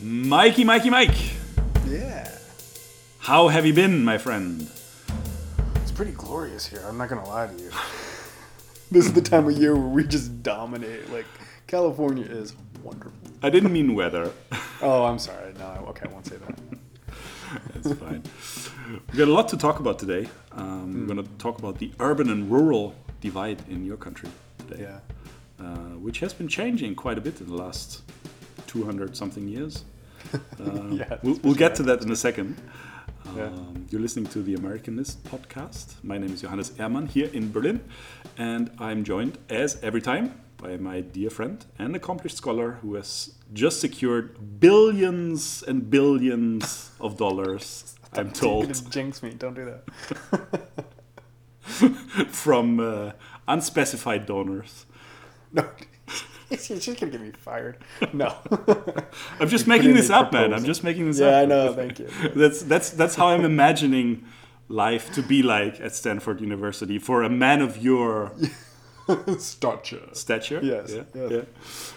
Mikey, Mikey, Mike. Yeah. How have you been, my friend? It's pretty glorious here. I'm not going to lie to you. this is the time of year where we just dominate. Like, California is wonderful. I didn't mean weather. Oh, I'm sorry. No, okay, I won't say that. That's fine. We've got a lot to talk about today. Um, We're going to talk about the urban and rural divide in your country today, Yeah. uh, which has been changing quite a bit in the last 200 something years. Um, Yeah, we'll, we'll get to that in a second. Yeah. Um, you're listening to the Americanist podcast. My name is Johannes Ehrmann here in Berlin, and I'm joined, as every time, by my dear friend and accomplished scholar who has just secured billions and billions of dollars, I'm You're told, jinx me. Don't do that. from uh, unspecified donors. No. She's just going to get me fired. No. I'm just making this up, man. I'm just making this up. yeah, I know. Thank you. That's that's that's how I'm imagining life to be like at Stanford University for a man of your Stature. stature. Yes, Yeah. yes. yeah.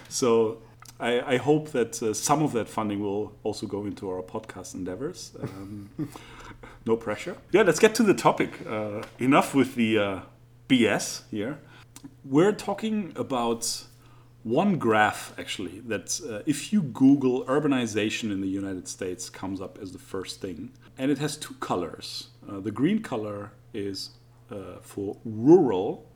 So I, I hope that uh, some of that funding will also go into our podcast endeavors. Um, no pressure. Yeah, let's get to the topic. Uh, enough with the uh, BS here. We're talking about one graph actually that uh, if you Google urbanization in the United States comes up as the first thing, and it has two colors. Uh, the green color is uh, for rural,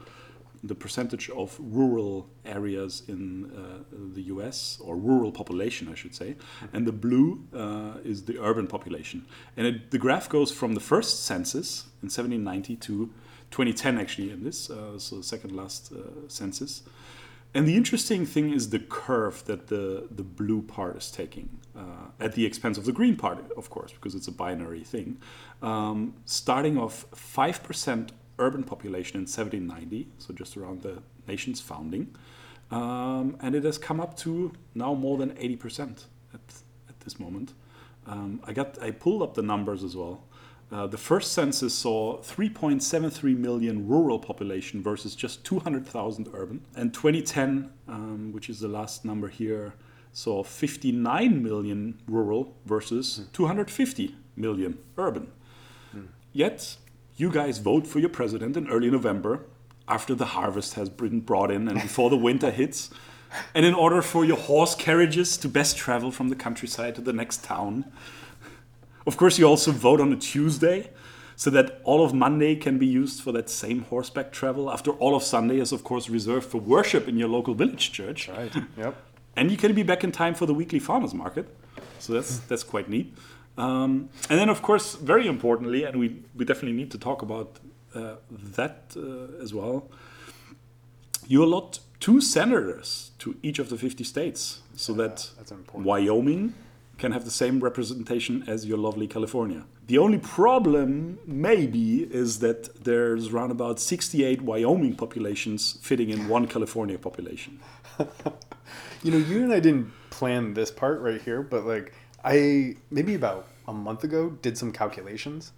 the percentage of rural areas in uh, the US, or rural population, I should say, and the blue uh, is the urban population. And it, the graph goes from the first census in 1790 to 2010, actually, in this, uh, so the second last census. And the interesting thing is the curve that the, the blue part is taking uh, at the expense of the green part, of course, because it's a binary thing. Um, starting off 5% urban population in 1790, so just around the nation's founding. Um, and it has come up to now more than 80% at, at this moment. Um, I, got, I pulled up the numbers as well. Uh, the first census saw 3.73 million rural population versus just 200,000 urban. And 2010, um, which is the last number here, saw 59 million rural versus 250 million urban. Yet, you guys vote for your president in early November after the harvest has been brought in and before the winter hits. And in order for your horse carriages to best travel from the countryside to the next town. Of course, you also vote on a Tuesday so that all of Monday can be used for that same horseback travel after all of Sunday is, of course, reserved for worship in your local village church. Right. Yep. And you can be back in time for the weekly farmers market. So that's that's quite neat. Um, and then, of course, very importantly, and we, we definitely need to talk about uh, that uh, as well. You allot two senators to each of the 50 states so that that's. Wyoming can have the same representation as your lovely California. The only problem, maybe, is that there's around about 68 Wyoming populations fitting in one California population. You know, you and I didn't plan this part right here, but like I maybe about a month ago did some calculations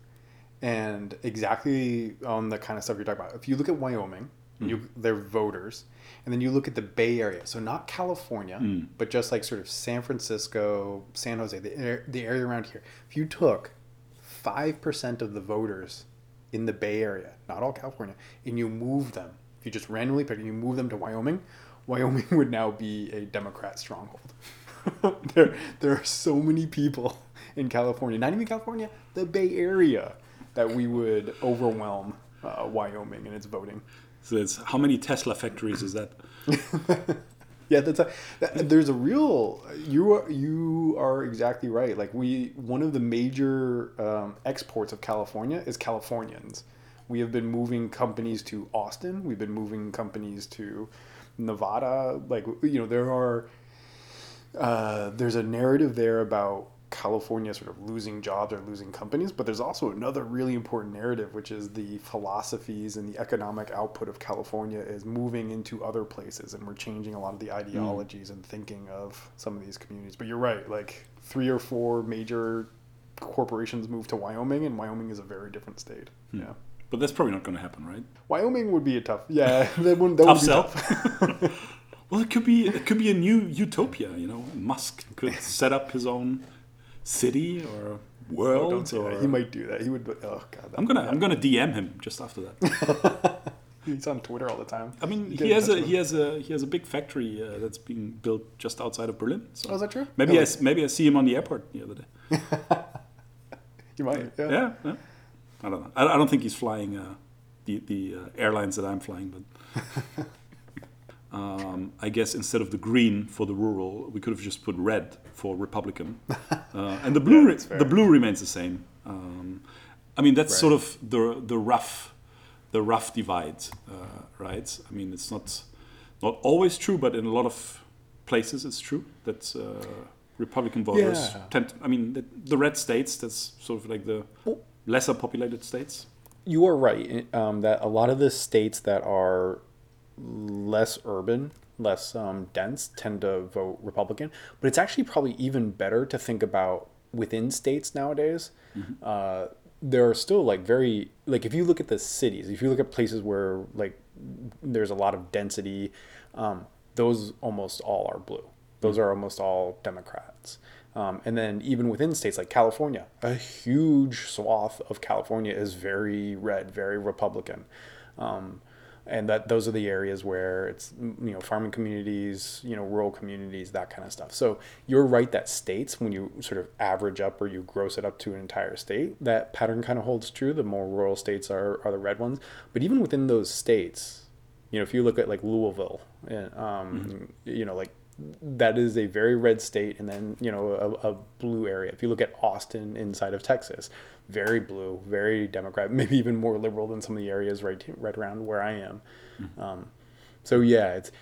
and exactly on the kind of stuff you're talking about. If you look at Wyoming, you their voters, and then you look at the Bay Area, so not California, but just like sort of San Francisco, San Jose, the the area around here. If you took five percent of the voters in the Bay Area, not all California, and you move them, if you just randomly pick and you move them to Wyoming, Wyoming would now be a Democrat stronghold. there, there are so many people in California, not even California, the Bay Area, that we would overwhelm uh, Wyoming in its voting. So it's how many Tesla factories is that? Yeah, that's a, that, there's a real you are you are exactly right. Like we one of the major um, exports of California is Californians. We have been moving companies to Austin. We've been moving companies to Nevada. Like you know, there are uh, there's a narrative there about California sort of losing jobs or losing companies, but there's also another really important narrative, which is the philosophies and the economic output of California is moving into other places, and we're changing a lot of the hmm. ideologies and thinking of some of these communities. But you're right, like three or four major corporations move to Wyoming, and Wyoming is a very different state. Hmm. Yeah. But that's probably not going to happen, right? Wyoming would be a tough, yeah, that would, that Tough would tough. Well, it could be it could be a new utopia. You know, Musk could set up his own city or world. Don't or. He might do that. He would. Oh god. I'm gonna I'm gonna DM him just after that. He's on Twitter all the time. I mean, he has a he has a he has a big factory uh, that's being built just outside of Berlin. So Oh, is that true? maybe Yeah, I like- maybe I see him on the airport the other day. You might. Yeah. Yeah, yeah. I don't know. I, I don't think he's flying uh, the the uh, airlines that I'm flying, but um, I guess instead of the green for the rural, we could have just put red for Republican, uh, and the blue Yeah, re- the blue remains the same. Um, I mean, that's sort of the the rough the rough divide, uh, right? I mean, it's not not always true, but in a lot of places, it's true that uh, Republican voters Yeah. tend. I mean, the, the red states. That's sort of like the lesser populated states. You are right um, that a lot of the states that are less urban, less um, dense, tend to vote Republican. But it's actually probably even better to think about within states nowadays. Uh, there are still like very like if you look at the cities, if you look at places where like there's a lot of density, um, those almost all are blue. Those are almost all Democrats. Um, and then even within states like California, a huge swath of California is very red, very Republican. Um, and that those are the areas where it's you know farming communities, you know rural communities, that kind of stuff. So you're right that states, when you sort of average up or you gross it up to an entire state, that pattern kind of holds true. The more rural states are are the red ones. But even within those states, you know, if you look at like Louisville, and, um, you know, like that is a very red state, and then you know a, a blue area. If you look at Austin inside of Texas, very blue, very Democrat, maybe even more liberal than some of the areas right right around where I am. Um, so yeah, it's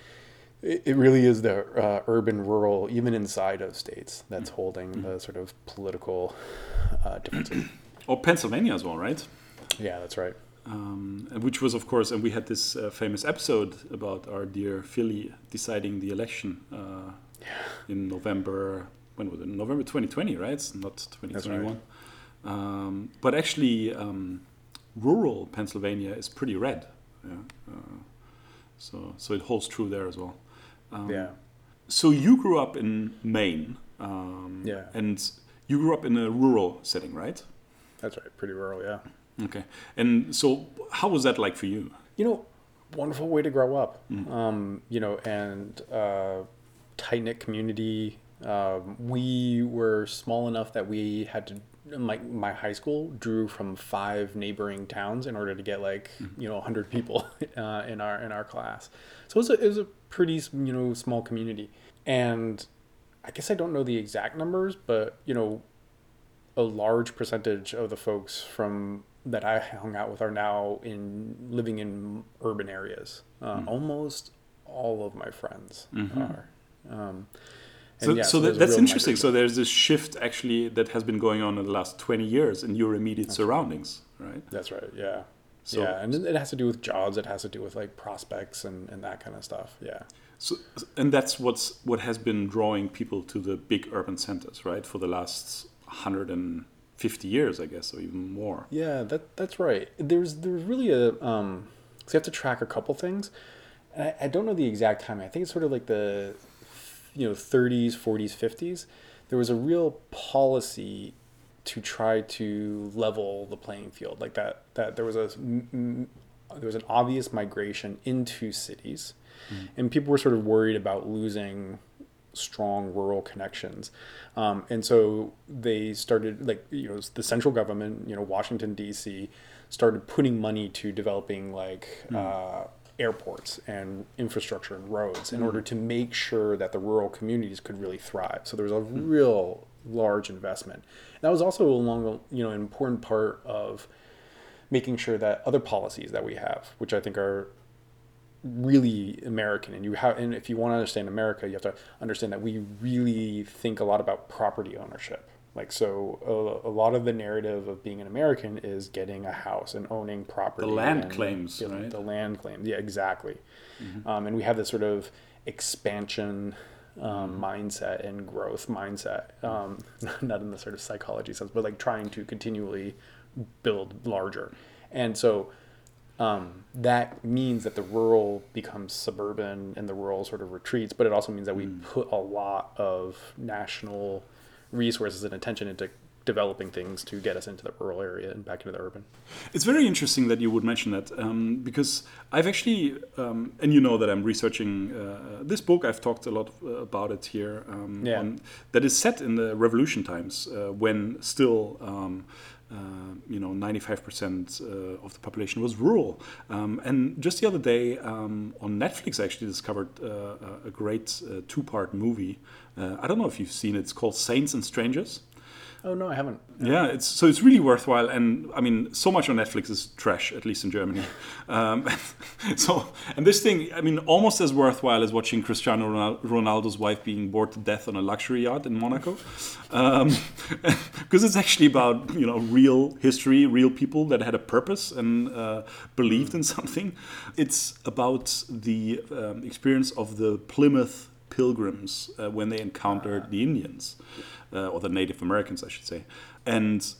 it, really is the uh, urban rural, even inside of states, that's holding the sort of political uh, differences. Or Pennsylvania as well, right? yeah, that's right. um, which was of course and we had this uh, famous episode about our dear philly deciding the election uh, in november when was it november 2020 right it's not 2021 um, but actually um, rural pennsylvania is pretty red yeah? uh, so so it holds true there as well um, Yeah. so you grew up in maine um, Yeah. and you grew up in a rural setting right That's right. Pretty rural, yeah. okay and so how was that like for you you know, wonderful way to grow up. Um, you know, and uh, tight knit community. Um, we were small enough that we had to. My my high school drew from five neighboring towns in order to get like you know hundred people uh, in our in our class. So it was a, it was a pretty you know small community, and I guess I don't know the exact numbers, but you know, a large percentage of the folks from that I hung out with are now in living in urban areas. Uh, Almost all of my friends are. Um, So, yeah, so, that, that's interesting. migration. So there's this shift actually that has been going on in the last 20 years in your immediate surroundings, right? That's right. Yeah. So- yeah, and it it has to do with jobs. It has to do with like prospects and, and that kind of stuff. Yeah. So, and that's what's what has been drawing people to the big urban centers, right? For the last 150 years, I guess, or even more. Yeah, that that's right. There's there's really a um, so you have to track a couple things. And I, I don't know the exact time. I think it's sort of like the you know 30s, 40s, 50s. There was a real policy to try to level the playing field, like that. That there was a there was an obvious migration into cities, and people were sort of worried about losing strong rural connections. Um, and so they started, like, you know, the central government, you know, Washington, D.C., started putting money to developing, like, uh, airports and infrastructure and roads in order to make sure that the rural communities could really thrive. So there was a hmm. real large investment. That was also along, you know, an important part of making sure that other policies that we have, which I think are really American, and you have, and if you want to understand America, you have to understand that we really think a lot about property ownership. Like so, a, a lot of the narrative of being an American is getting a house and owning property. The land and claims, building right? The land claims, yeah, exactly. Um, and we have this sort of expansion um, mindset and growth mindset, um, not in the sort of psychology sense, but like trying to continually build larger. And so, um, that means that the rural becomes suburban and the rural sort of retreats, but it also means that we put a lot of national resources and attention into developing things to get us into the rural area and back into the urban. It's very interesting that you would mention that um, because I've actually, um, and you know that I'm researching uh, this book. I've talked a lot uh, about it here. Um, Yeah. on, that is set in the Revolution times uh, when still. Uh, you know, 95% uh, of the population was rural. Um, and just the other day um, on Netflix, I actually discovered uh, a great uh, two part movie. Uh, I don't know if you've seen it. It's called Saints and Strangers. Oh no, I haven't. Yeah, it's so it's really worthwhile, and I mean, so much on Netflix is trash, at least in Germany. Um, so, and this thing, I mean, almost as worthwhile as watching Cristiano Ronaldo's wife being bored to death on a luxury yacht in Monaco, because it's actually about you know real history, real people that had a purpose and uh, believed in something. It's about the um, experience of the Plymouth Pilgrims uh, when they encountered the Indians uh, or the Native Americans, I should say, and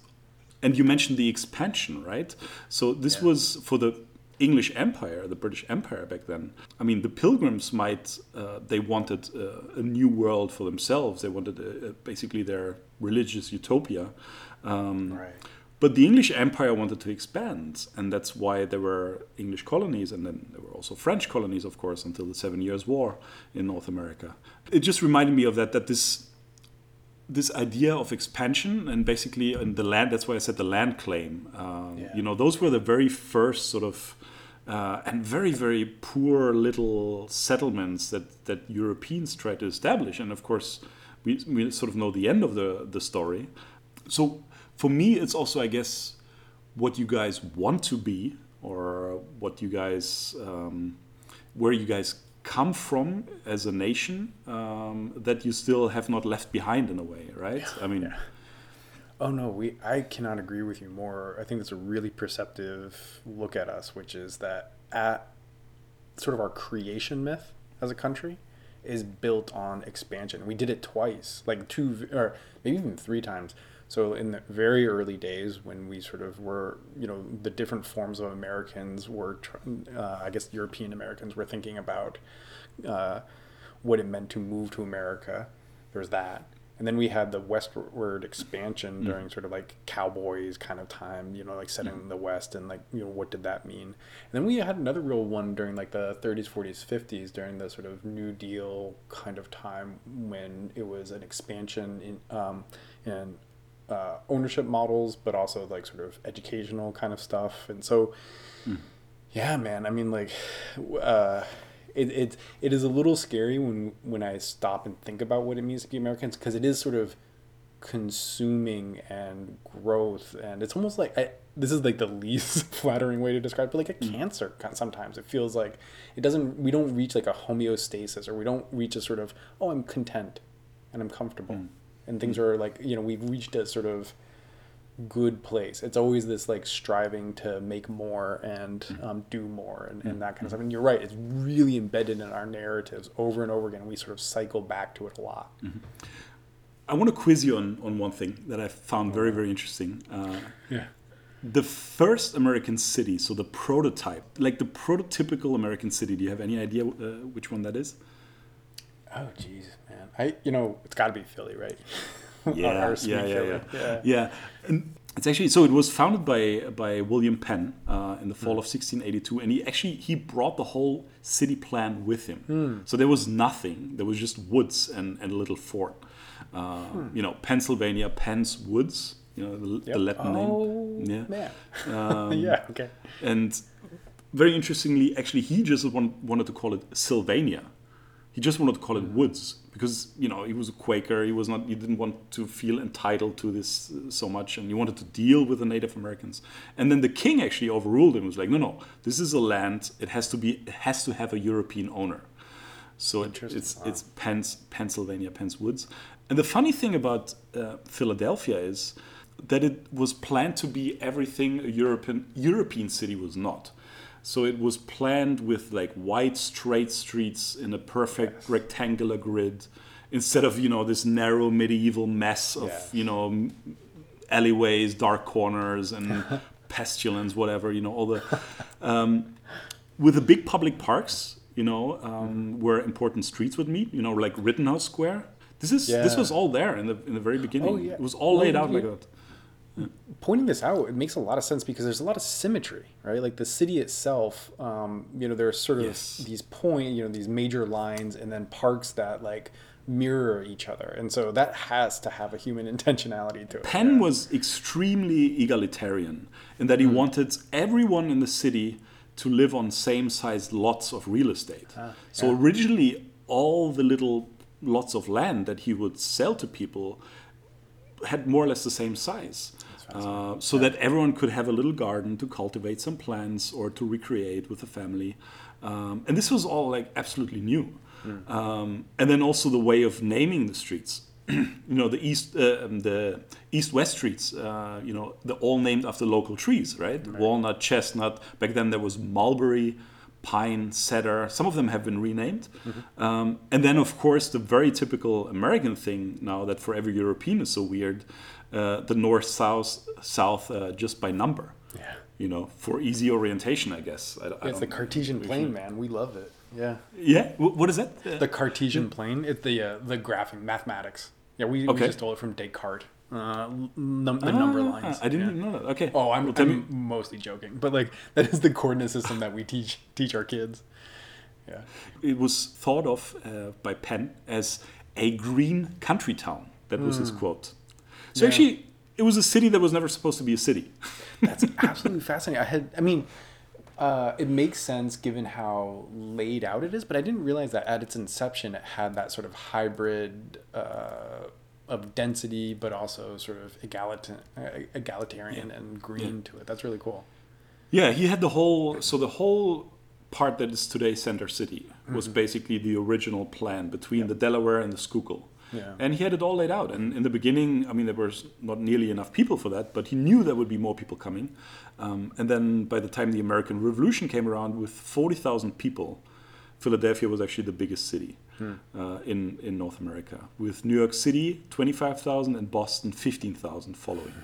and you mentioned the expansion, right? So this was for the English Empire, the British Empire back then. I mean, the Pilgrims might uh, they wanted uh, a new world for themselves. They wanted uh, basically their religious utopia. Um, Right. but the English Empire wanted to expand, and that's why there were English colonies, and then there were also French colonies, of course, until the Seven Years' War in North America. It just reminded me of that. That this this idea of expansion and basically in the land. That's why I said the land claim. Um, Yeah. You know, those were the very first sort of. Uh, and very, very poor little settlements that, that Europeans tried to establish. And of course, we, we sort of know the end of the, the story. So for me, it's also, I guess, what you guys want to be or what you guys, um, where you guys come from as a nation um, that you still have not left behind in a way, right? I mean, Oh no, we I cannot agree with you more. I think that's a really perceptive look at us, which is that at sort of our creation myth as a country is built on expansion. We did it twice, like two or maybe even three times. So in the very early days when we sort of were, you know, the different forms of Americans were, uh, I guess European Americans were thinking about uh, what it meant to move to America. There's that. And then we had the westward expansion during sort of like cowboys kind of time, you know, like setting in the West and like, you know, what did that mean? And then we had another real one during like the 30s, 40s, 50s during the sort of New Deal kind of time when it was an expansion in, um, in uh, ownership models, but also like sort of educational kind of stuff. And so, yeah, man, I mean, like, uh, it, it, it is a little scary when, when I stop and think about what it means to be Americans because it is sort of consuming and growth. And it's almost like, I, this is like the least flattering way to describe it, but like a cancer sometimes. It feels like it doesn't, we don't reach like a homeostasis or we don't reach a sort of, oh, I'm content and I'm comfortable. And things are like, you know, we've reached a sort of good place. It's always this like striving to make more and um, do more and, and that kind of stuff. And you're right, it's really embedded in our narratives over and over again. And we sort of cycle back to it a lot. I want to quiz you on, on one thing that I found very, very interesting. Uh, Yeah. the first American city, so the prototype, like the prototypical American city, do you have any idea uh, which one that is? Oh, jeez, man. I, you know, it's got to be Philly, right? yeah, yeah, yeah, yeah, yeah. yeah. And it's actually so. It was founded by by William Penn uh, in the fall of 1682, and he actually he brought the whole city plan with him. So there was nothing. There was just woods and, and a little fort. Uh, You know, Pennsylvania, Penn's Woods. You know, the, the Latin oh, name. Yeah. Um, yeah, okay. And very interestingly, actually, he just want, wanted to call it Sylvania. He just wanted to call it woods because you know he was a Quaker. He was not. He didn't want to feel entitled to this uh, so much, and he wanted to deal with the Native Americans. And then the king actually overruled him. He was like, no, no, this is a land. It has to be. It has to have a European owner. So it, it's it's Penn's, Pennsylvania, Penn's Woods. And the funny thing about uh, Philadelphia is that it was planned to be everything a European European city was not. So it was planned with like wide straight streets in a perfect rectangular grid instead of you know this narrow medieval mess of Yeah. you know alleyways, dark corners, and pestilence, whatever. You know, all the um, with the big public parks. You know, um, where important streets would meet. You know, like Rittenhouse Square. This is this was all there in the in the very beginning. Oh, yeah. It was all Well, laid out yeah. like that. Pointing this out, it makes a lot of sense because there's a lot of symmetry, right? Like the city itself, um, you know, there's sort of Yes. these point, you know, these major lines, and then parks that like mirror each other, and so that has to have a human intentionality to it. Penn was extremely egalitarian in that he wanted everyone in the city to live on same sized lots of real estate. so originally, all the little lots of land that he would sell to people had more or less the same size. Uh, so that everyone could have a little garden to cultivate some plants or to recreate with the family. Um, and this was all like absolutely new. Um, and then also the way of naming the streets. you know, the east, uh, um, the east-west streets. Uh, you know, they're all named after local trees, right? Walnut, chestnut. Back then there was mulberry, pine, cedar. Some of them have been renamed. Um, and then, of course, the very typical American thing now that for every European is so weird, uh, the north, south, south, uh, just by number. Yeah. You know, for easy orientation, I guess. I, I It's the Cartesian plane, man. We love it. Yeah. Yeah. What is that? Uh, The Cartesian plane. It's the uh, the graphing mathematics. Yeah, we, Okay. we just stole it from Descartes. Uh, num- the number Ah, lines. I didn't Yeah. know that. Okay. Oh, I'm, Well, I'm mostly joking, but like that is the coordinate system that we teach teach our kids. Yeah. it was thought of uh, by Penn as a green country town. That was his quote. So Yeah. actually, it was a city that was never supposed to be a city. That's absolutely fascinating. I had, I mean, uh, it makes sense given how laid out it is, but I didn't realize that at its inception it had that sort of hybrid uh, of density, but also sort of egalitan- egalitarian and green to it. That's really cool. Yeah, he had the whole. So the whole part that is today Center City was Mm-hmm. basically the original plan between the Delaware and the Schuylkill. Yeah. And he had it all laid out. And in the beginning, I mean, there was not nearly enough people for that, but he knew there would be more people coming. Um, and then by the time the American Revolution came around with 40,000 people, Philadelphia was actually the biggest city uh, in, in North America, with New York City, 25,000, and Boston, 15,000 following.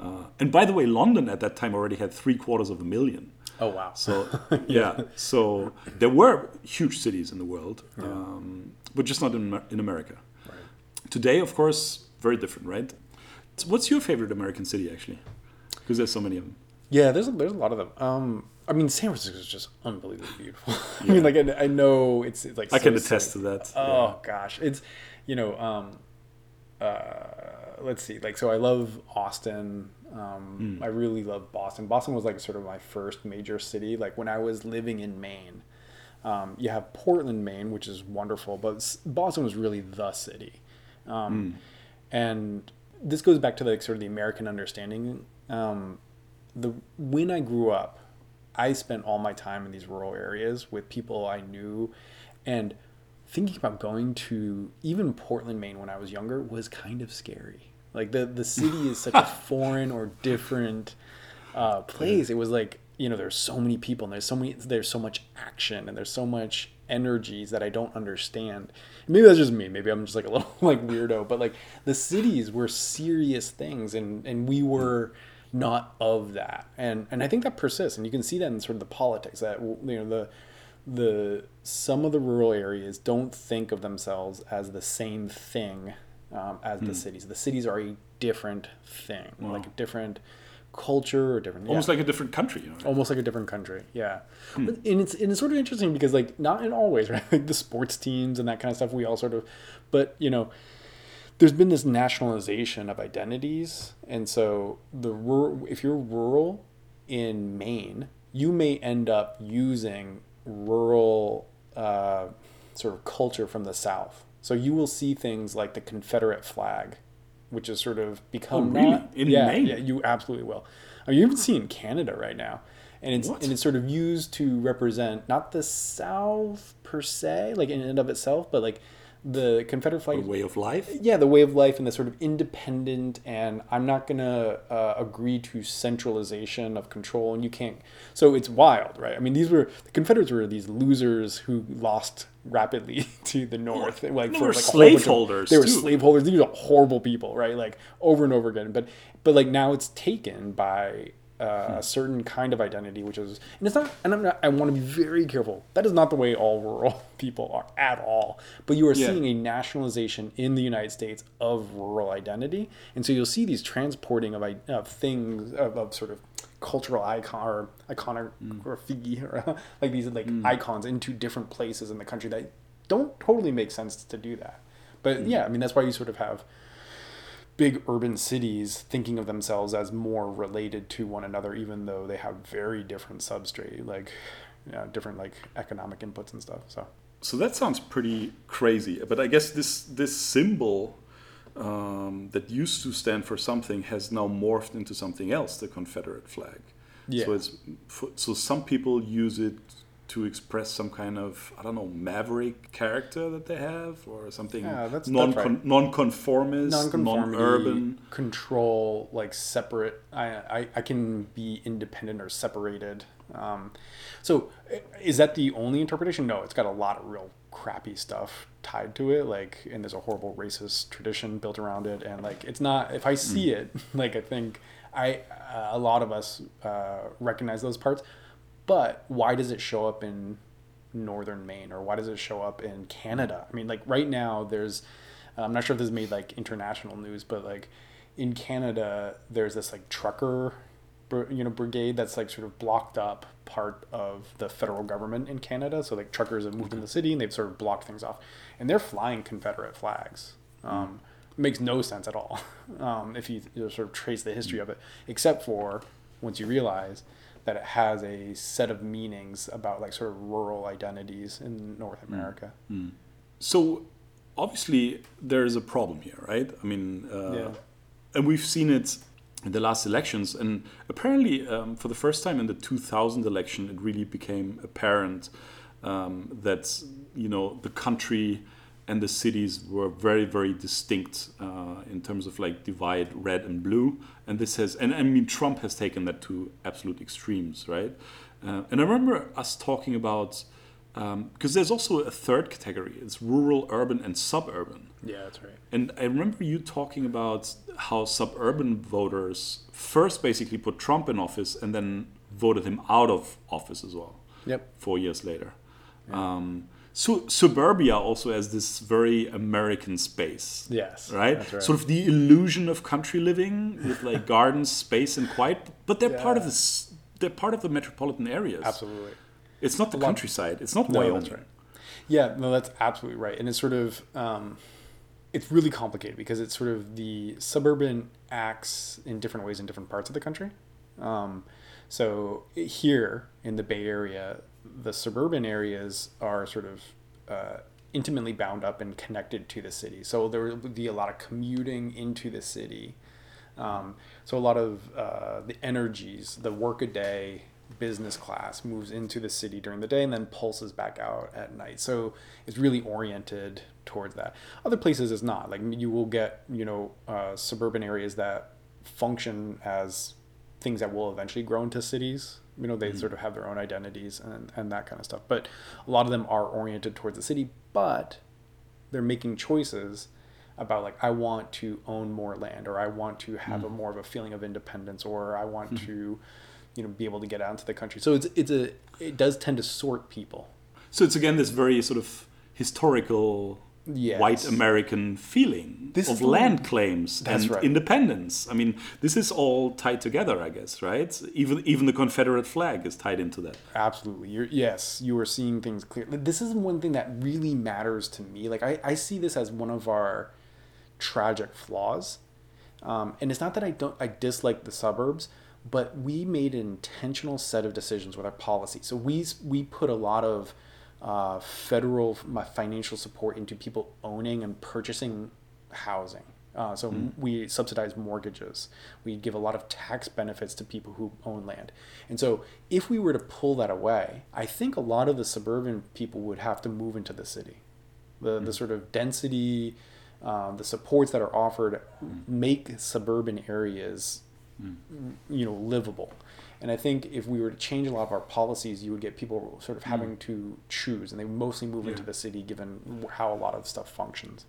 Uh, and by the way, London at that time already had three quarters of a million. Oh wow. So yeah, so there were huge cities in the world, um, but just not in, in America. Today, of course, very different, right? So what's your favorite American city actually? Because there's so many of them. Yeah, there's a, there's a lot of them. Um, I mean, San Francisco is just unbelievably beautiful. I mean, like I, I know it's, it's like I can attest silly. to that. Oh gosh, it's you know, um, uh, let's see, like so I love Austin. Um, Hmm. I really love Boston. Boston was like sort of my first major city. Like when I was living in Maine, um, you have Portland, Maine, which is wonderful, but Boston was really the city. Um, And this goes back to like sort of the American understanding. Um, the when I grew up, I spent all my time in these rural areas with people I knew, and thinking about going to even Portland, Maine, when I was younger was kind of scary. Like the the city is such a foreign or different uh, place. It was like you know there's so many people and there's so many there's so much action and there's so much energies that I don't understand. Maybe that's just me. Maybe I'm just like a little like weirdo. But like the cities were serious things, and and we were not of that. And and I think that persists, and you can see that in sort of the politics that you know the the some of the rural areas don't think of themselves as the same thing um, as the cities. The cities are a different thing, like a different culture or different Almost yeah. like a different country. You know, right? almost like a different country yeah. But- and it's and it's sort of interesting because like not in all ways right? Like the sports teams and that kind of stuff we all sort of but you know there's been this nationalization of identities. And so the rural if you're rural in maine you may end up using rural uh, sort of culture from the south. So you will see things like the confederate flag which is sort of oh, become Oh, really? not- In yeah, Maine? yeah you absolutely will I mean, you even see in Canada right now, and it's What? and it's sort of used to represent not the South per se, like in and of itself, but like the Confederate flag. way of life. Yeah, the way of life and the sort of independent, and I'm not gonna uh, agree to centralization of control, and you can't. So it's wild, right? I mean, these were the Confederates were these losers who lost rapidly to the North, like They for were like a whole bunch of- slaveholders, They were slaveholders. These are horrible people, right? Like over and over again. But but like now it's taken by uh, hmm. a certain kind of identity, which is, and it's not, and I'm not, I want to be very careful. That is not the way all rural people are at all. But you are Yeah. seeing a nationalization in the United States of rural identity, and so you'll see these transporting of, of things of, of sort of cultural icon or iconography hmm. or like these like hmm. icons into different places in the country that don't totally make sense to do that. But yeah, I mean that's why you sort of have big urban cities thinking of themselves as more related to one another, even though they have very different substrate, like you know, different like economic inputs and stuff. So So that sounds pretty crazy. But I guess this this symbol um, that used to stand for something has now morphed into something else, the Confederate flag. Yeah. So it's so some people use it to express some kind of I don't know maverick character that they have or something Yeah, that's- non that's right. nonconformist, non-urban. control, like separate. I, I I can be independent or separated. Um, so is that the only interpretation? No, it's got a lot of real crappy stuff tied to it. Like, and there's a horrible racist tradition built around it, and like it's not. If I see it, like I think I uh, a lot of us uh, recognize those parts. But why does it show up in northern Maine or why does it show up in Canada? I mean, like right now, there's I'm not sure if this made like international news, but like in Canada, there's this like trucker, you know, brigade that's like sort of blocked up part of the federal government in Canada. So like truckers have moved in the city and they've sort of blocked things off, and they're flying Confederate flags. Um, makes no sense at all um, if you, you know, sort of trace the history of it, except for once you realize that it has a set of meanings about like sort of rural identities in North America. So obviously there is a problem here, right? I mean, uh, Yeah. and we've seen it in the last elections, and apparently um, for the first time in the 2000 election, it really became apparent um, that you know the country and the cities were very very distinct uh, in terms of like divide red and blue and this has and i mean trump has taken that to absolute extremes right uh, and i remember us talking about because there's also a third category it's rural urban and suburban Yeah, that's right. and I remember you talking about how suburban voters first basically put Trump in office and then voted him out of office as well. Yep. Four years later. Um, so suburbia also has this very American space. Yes, Right? right. Sort of the illusion of country living with like gardens, space, and quiet. But they're part of Yeah. this. They're part of the metropolitan areas. Absolutely. It's not the lot- countryside. It's not No, Wyoming. right. Yeah, no, that's absolutely right. And it's sort of, um, it's really complicated because it's sort of the suburban acts in different ways in different parts of the country. Um, so here in the Bay Area, the suburban areas are sort of uh, intimately bound up and connected to the city. So there would be a lot of commuting into the city. Um, so a lot of uh, the energies, the workaday business class moves into the city during the day and then pulses back out at night. So it's really oriented towards that. Other places is not. Like you will get, you know, uh, suburban areas that function as things that will eventually grow into cities. You know, they mm-hmm. sort of have their own identities and, and that kind of stuff. But a lot of them are oriented towards the city, but they're making choices about like I want to own more land or I want to have a mm. more of a feeling of independence or I want hmm. to you know be able to get out into the country. So it's it's a it does tend to sort people. So it's again this very sort of historical Yes. white American feeling This of is land claims That's and right. independence. I mean, this is all tied together, I guess, right? Even even the Confederate flag is tied into that. Absolutely. You're, yes, you are seeing things clear. This is one thing that really matters to me. Like I, I see this as one of our tragic flaws. Um, and it's not that I don't I dislike the suburbs, but we made an intentional set of decisions with our policy. So we we put a lot of uh, federal my financial support into people owning and purchasing housing. Uh, so we subsidize mortgages. We give a lot of tax benefits to people who own land. And so if we were to pull that away, I think a lot of the suburban people would have to move into the city. The, the sort of density, um, the supports that are offered make suburban areas, you know, livable. And I think if we were to change a lot of our policies, you would get people sort of mm. having to choose, and they mostly move into the city given how a lot of stuff functions.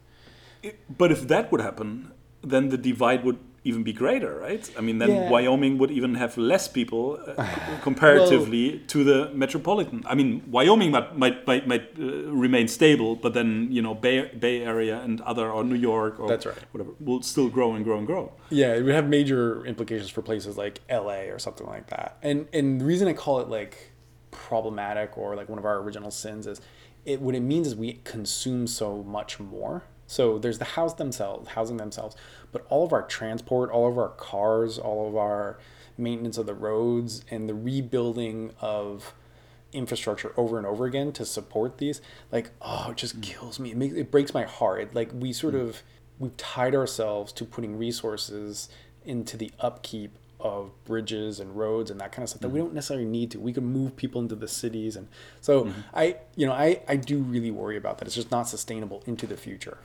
It- but if that would happen, then the divide would even be greater, right? I mean, then Yeah. Wyoming would even have less people uh, comparatively to the metropolitan. I mean, Wyoming might might might, might uh, remain stable, but then you know Bay Bay Area and other or New York or That's right. whatever will still grow and grow and grow. Yeah, it would have major implications for places like LA or something like that. And and the reason I call it like problematic or like one of our original sins is it what it means is we consume so much more. So there's the house themselves, housing themselves, but all of our transport, all of our cars, all of our maintenance of the roads and the rebuilding of infrastructure over and over again to support these like oh it just mm. kills me. It makes it breaks my heart. It, like we sort mm. of we've tied ourselves to putting resources into the upkeep of bridges and roads and that kind of stuff that we mm. don't necessarily need to. We could move people into the cities and so mm-hmm. i you know i i do really worry about that. It's just not sustainable into the future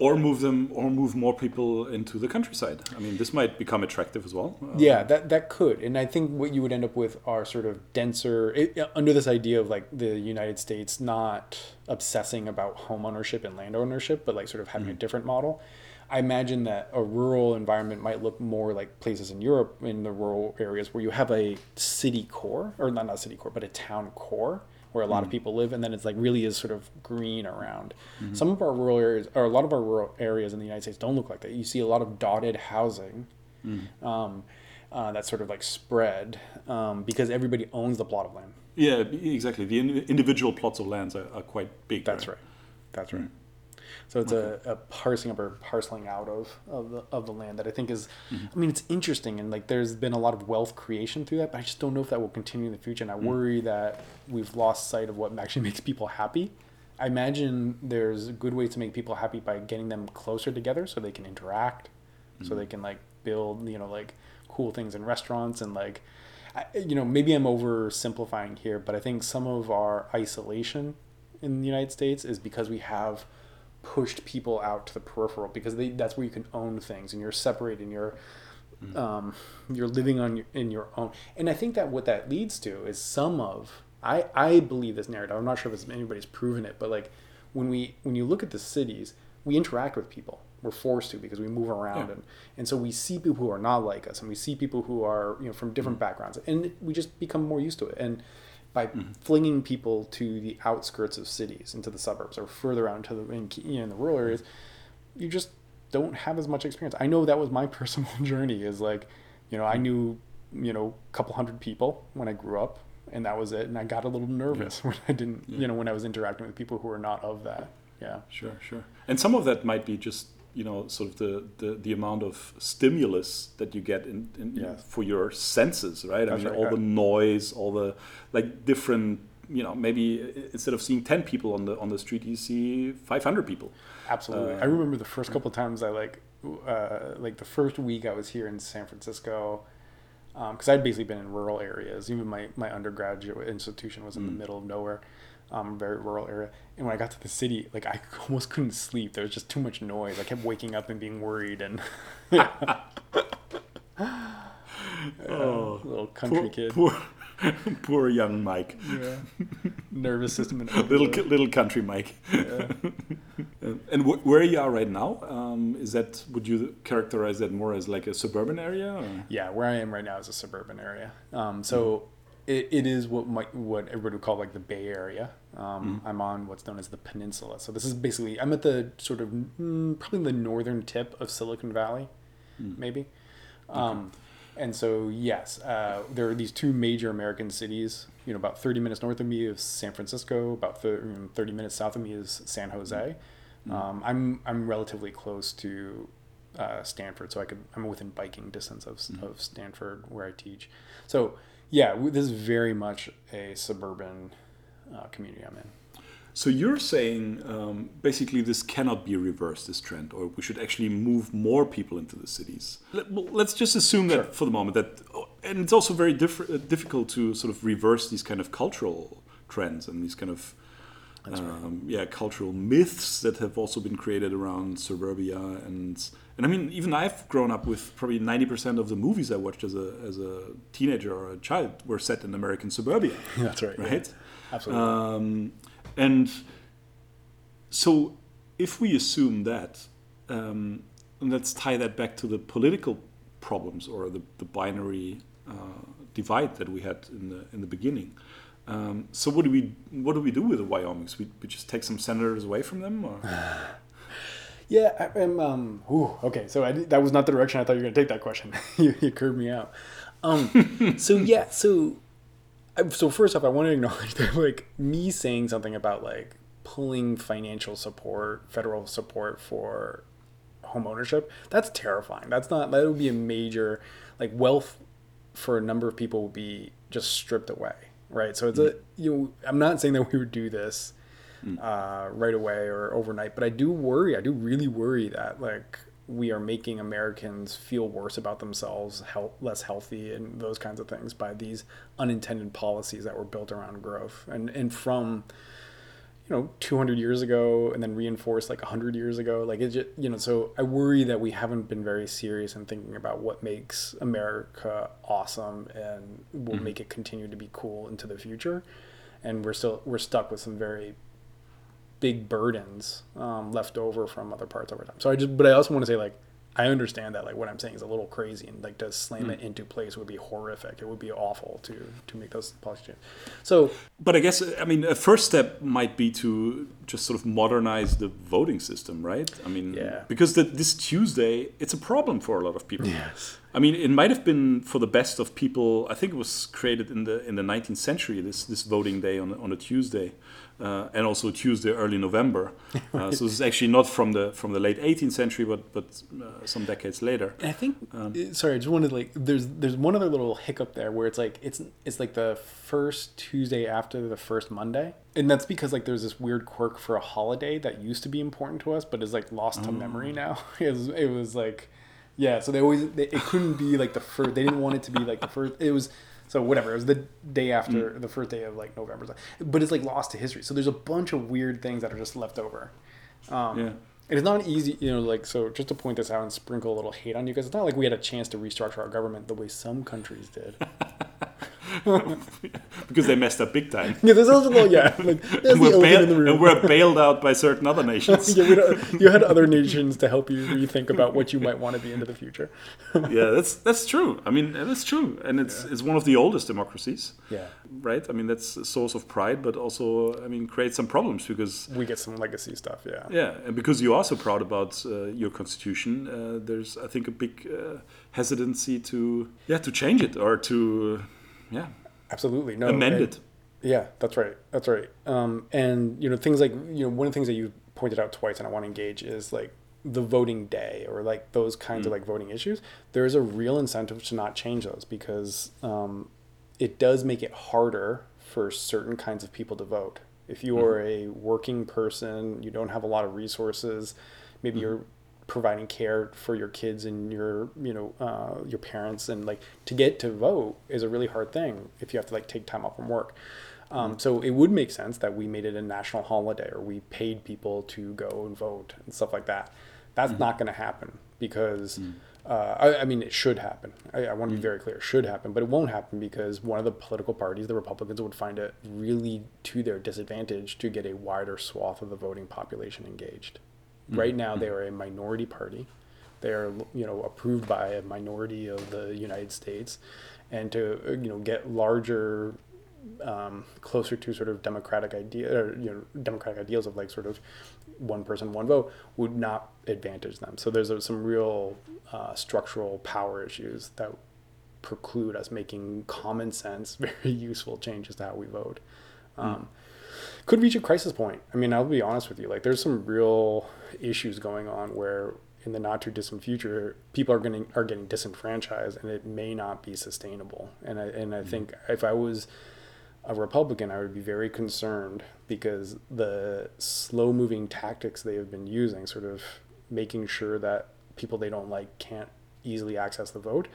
Or move them, or move more people into the countryside. I mean, this might become attractive as well. Uh, Yeah, that that could, and I think what you would end up with are sort of denser it, under this idea of like the United States not obsessing about home ownership and land ownership, but like sort of having a different model. I imagine that a rural environment might look more like places in Europe in the rural areas where you have a city core, or not not city core, but a town core where a lot of people live, and then it's like really is sort of green around. Some of our rural areas, or a lot of our rural areas in the United States, don't look like that. You see a lot of dotted housing um, uh, that's sort of like spread um, because everybody owns the plot of land. Yeah, exactly. The in- individual plots of lands are, are quite big. That's right. That's right. So it's a, a parsing up or parceling out of, of the of the land that I think is, mm-hmm. I mean, it's interesting and like there's been a lot of wealth creation through that, but I just don't know if that will continue in the future. And I mm. worry that we've lost sight of what actually makes people happy. I imagine there's good ways to make people happy by getting them closer together so they can interact, so mm-hmm. they can like build, you know, like cool things in restaurants and like, I, you know, maybe I'm oversimplifying here, but I think some of our isolation in the United States is because we have pushed people out to the peripheral because they, that's where you can own things and you're separated and you're um, you're living on your, in your own. And I think that what that leads to is some of I, I believe this narrative I'm not sure if anybody's proven it but like when we when you look at the cities we interact with people. We're forced to because we move around Yeah. and and so we see people who are not like us and we see people who are you know from different backgrounds and we just become more used to it. And by mm-hmm. flinging people to the outskirts of cities into the suburbs or further out into the in, you know, in the rural areas you just don't have as much experience. I know that was my personal journey is like you know i mm-hmm. knew you know a couple hundred people when i grew up and that was it and i got a little nervous when i didn't you know when i was interacting with people who were not of that. Yeah. Sure, sure. And some of that might be just you know sort of the the, the amount of stimulus that you get in, in Yes. for your senses, right? I mean, right, all yeah. the noise, all the like different. You know, maybe instead of seeing ten people on the on the street, you see five hundred people. Absolutely. Uh, I remember the first couple of times I like, uh, like the first week I was here in San Francisco, um, because I'd basically been in rural areas. Even my, my undergraduate institution was in the mm. middle of nowhere, um, very rural area. And when I got to the city, like I almost couldn't sleep. There was just too much noise. I kept waking up and being worried and Oh, little country poor, kid, poor, poor young Mike, yeah. nervous system. And little little country Mike. Uh, and wh- where you are right now, um, is that would you characterize that more as like a suburban area? Or? Yeah, where I am right now is a suburban area. Um, so it, it is what might, what everybody would call like the Bay Area. Um, I'm on what's known as the peninsula. So this is basically I'm at the sort of mm, probably the northern tip of Silicon Valley, maybe. Um, and so yes, uh, there are these two major American cities. You know, about 30 minutes north of me is San Francisco. About 30, mm, 30 minutes south of me is San Jose. Um, I'm I'm relatively close to uh, Stanford, so I could I'm within biking distance of of Stanford where I teach. So yeah, this is very much a suburban uh, community I'm in. So you're saying um, basically this cannot be reversed, this trend, or we should actually move more people into the cities. Let, well, let's just assume that for the moment that, oh, and it's also very diff- uh, difficult to sort of reverse these kind of cultural trends and these kind of um, yeah cultural myths that have also been created around suburbia and and I mean even I've grown up with probably ninety percent of the movies I watched as a as a teenager or a child were set in American suburbia. That's right. Right. Absolutely. Um, and so, if we assume that, um, and let's tie that back to the political problems or the, the binary uh, divide that we had in the in the beginning. Um, so what do we what do we do with the Wyomings? We, we just take some senators away from them, or Yeah, I am. Um, ooh, okay, so I, that was not the direction I thought you were going to take that question. you, you curved me out. Um, so yeah, so I- so first off, I want to acknowledge that like me saying something about like pulling financial support, federal support for home ownership, that's terrifying. That's not that would be a major like wealth for a number of people would be just stripped away, right? So it's a you know I'm not saying that we would do this uh, right away or overnight, but I do worry. I do really worry that like we are making Americans feel worse about themselves, health, less healthy, and those kinds of things by these unintended policies that were built around growth and and from you know 200 years ago and then reinforced like 100 years ago. Like it just you know so i worry that we haven't been very serious in thinking about what makes america awesome and will make it continue to be cool into the future. And we're still we're stuck with some very big burdens um, left over from other parts over time. So i just but i also want to say like i understand that like what i'm saying is a little crazy and like to slam it mm. into place would be horrific it would be awful to to make those policy changes so But I guess uh, I mean a first step might be to just sort of modernize the voting system, right? I mean, Yeah. because the, this Tuesday it's a problem for a lot of people. Yes. I mean, it might have been for the best of people. I think it was created in the in the 19th century. This this voting day on on a Tuesday, uh, and also Tuesday early November. Uh, so this is actually not from the from the late 18th century, but but uh, some decades later. And I think sorry, I just wanted like there's there's one other little hiccup there where it's like it's it's like the first Tuesday after the first Monday. And that's because like there's this weird quirk for a holiday that used to be important to us but is like lost to memory now. It was it was like yeah, so they always they, it couldn't be like the first they didn't want it to be like the first it was so whatever it was the day after the first day of like November but it's like lost to history. So there's a bunch of weird things that are just left over. Um, Yeah. it is not an easy, you know, like, so just to point this out and sprinkle a little hate on you guys, it's not like we had a chance to restructure our government the way some countries did. because they messed up big time. yeah, there's also little, yeah, like, there's and, the elephant bail- in the room. and we're bailed out by certain other nations. yeah, we don't, you had other nations to help you rethink about what you might want to be into the future. yeah, that's that's true. I mean, that's true, and it's it's one of the oldest democracies, Yeah. right? I mean, that's a source of pride, but also, I mean, creates some problems because We get some legacy stuff, yeah. yeah, and because you are so proud about uh, your constitution, uh, there's I think a big uh, hesitancy to yeah to change it or to yeah Absolutely. No. Amended. and- Yeah, that's right. That's right. Um, and you know, things like you know, one of the things that you pointed out twice, and I want to engage is like the voting day or like those kinds of like voting issues. There is a real incentive to not change those because um, it does make it harder for certain kinds of people to vote. If you are a working person, you don't have a lot of resources. Maybe you're providing care for your kids and your you know uh, your parents and like to get to vote is a really hard thing if you have to like take time off from work. Um, so it would make sense that we made it a national holiday or we paid people to go and vote and stuff like that. That's not going to happen because uh, I, I mean it should happen. I, I want to be very clear it should happen but it won't happen because one of the political parties the republicans would find it really to their disadvantage to get a wider swath of the voting population engaged Right now, they are a minority party. They are, you know, approved by a minority of the United States, and to you know get larger, um, closer to sort of democratic idea or you know democratic ideals of like sort of one person one vote would not advantage them. So there's some real uh, structural power issues that preclude us making common sense, very useful changes to how we vote. Um, could reach a crisis point. I mean, I'll be honest with you. Like, there's some real issues going on where, in the not too distant future, people are getting are getting disenfranchised, and it may not be sustainable. And I and I mm-hmm. think if I was a Republican, I would be very concerned because the slow moving tactics they have been using, sort of making sure that people they don't like can't easily access the vote,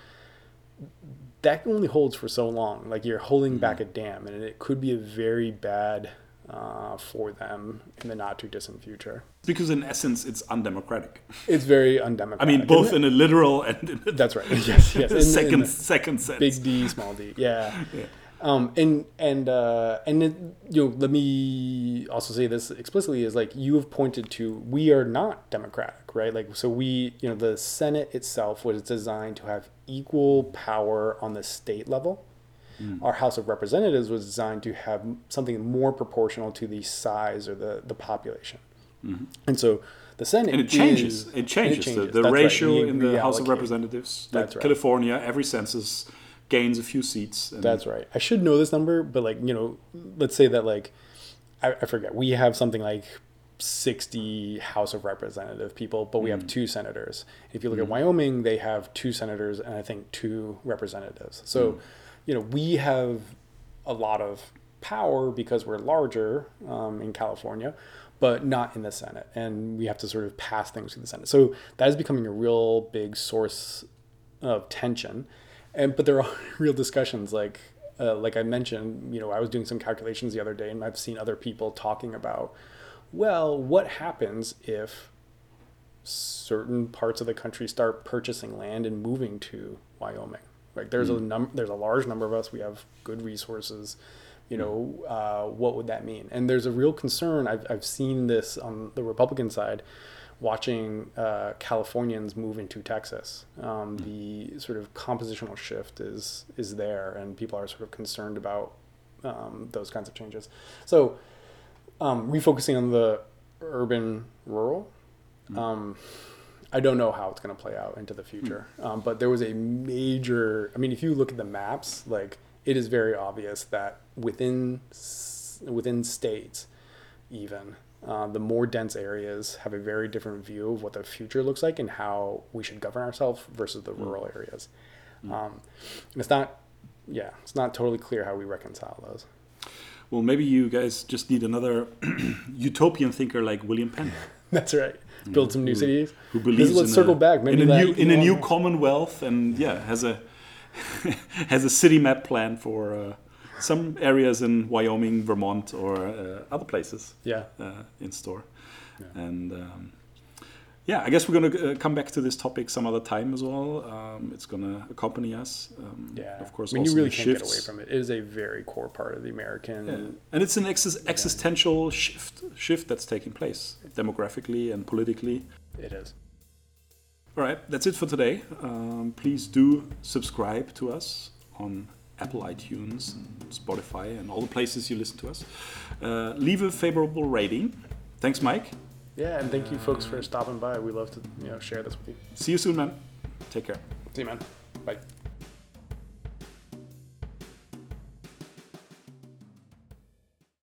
that only holds for so long. Like you're holding mm-hmm. back a dam, and it could be a very bad uh, for them in the not too distant future. Because in essence, it's undemocratic. It's very undemocratic. I mean, both in a literal and in a that's right. Yes, yes. In- in second the second sense. big D, small D. Yeah. Um, and and uh, and it, you know, let me also say this explicitly is like you have pointed to we are not democratic, right? Like so we you know the Senate itself was designed to have equal power on the state level. Mm. Our House of Representatives was designed to have something more proportional to the size or the the population. And so the Senate Mm-hmm. And it changes. is- it and changes. The, the That's right. ratio in the House of. Representatives, like That's right. California, every census gains a few seats. And That's right. I should know this number, but like you know, let's say that like I, I forget. We have something like sixty House of Representative people, but we have two senators. If you look at Wyoming, they have two senators and I think two representatives. So, you know, we have a lot of power because we're larger um, in California, but not in the Senate, and we have to sort of pass things through the Senate. So that is becoming a real big source of tension and but there are real discussions like uh, like i mentioned you know i was doing some calculations the other day and i've seen other people talking about well what happens if certain parts of the country start purchasing land and moving to wyoming like there's a num- there's a large number of us we have good resources you know uh, what would that mean and there's a real concern I've, I've seen this on the republican side watching uh, Californians move into Texas. Um, the sort of compositional shift is is there, and people are sort of concerned about um, those kinds of changes. So, um, refocusing on the urban rural. Um, I don't know how it's going to play out into the future, um, but there was a major. I mean, if you look at the maps, like it is very obvious that within within states, even uh, the more dense areas have a very different view of what the future looks like and how we should govern ourselves versus the rural areas. Um, and it's not, yeah, it's not totally clear how we reconcile those. Well, maybe you guys just need another utopian thinker like William Penn, That's right. Build some new cities. who This believes is let's in circle a, back. Maybe in a new in a new yeah. commonwealth, and yeah, has a has a city map plan for uh, some areas in Wyoming, Vermont, or uh, other places Yeah. uh, in store. And um, yeah, I guess we're going to uh, come back to this topic some other time as well. Um, it's going to accompany us. Um, Yeah. Of course, I mean, you really can't get away from it. It is a very core part of the American. Yeah. And it's an exis- existential shift shift that's taking place demographically and politically. It is. All right, that's it for today. Um, please do subscribe to us on Apple iTunes, and Spotify, and all the places you listen to us. Uh, leave a favorable rating. Thanks, Mike. Yeah, and thank you folks for stopping by. We love to you know share this with you. See you soon, man. Take care. See you, man. Bye.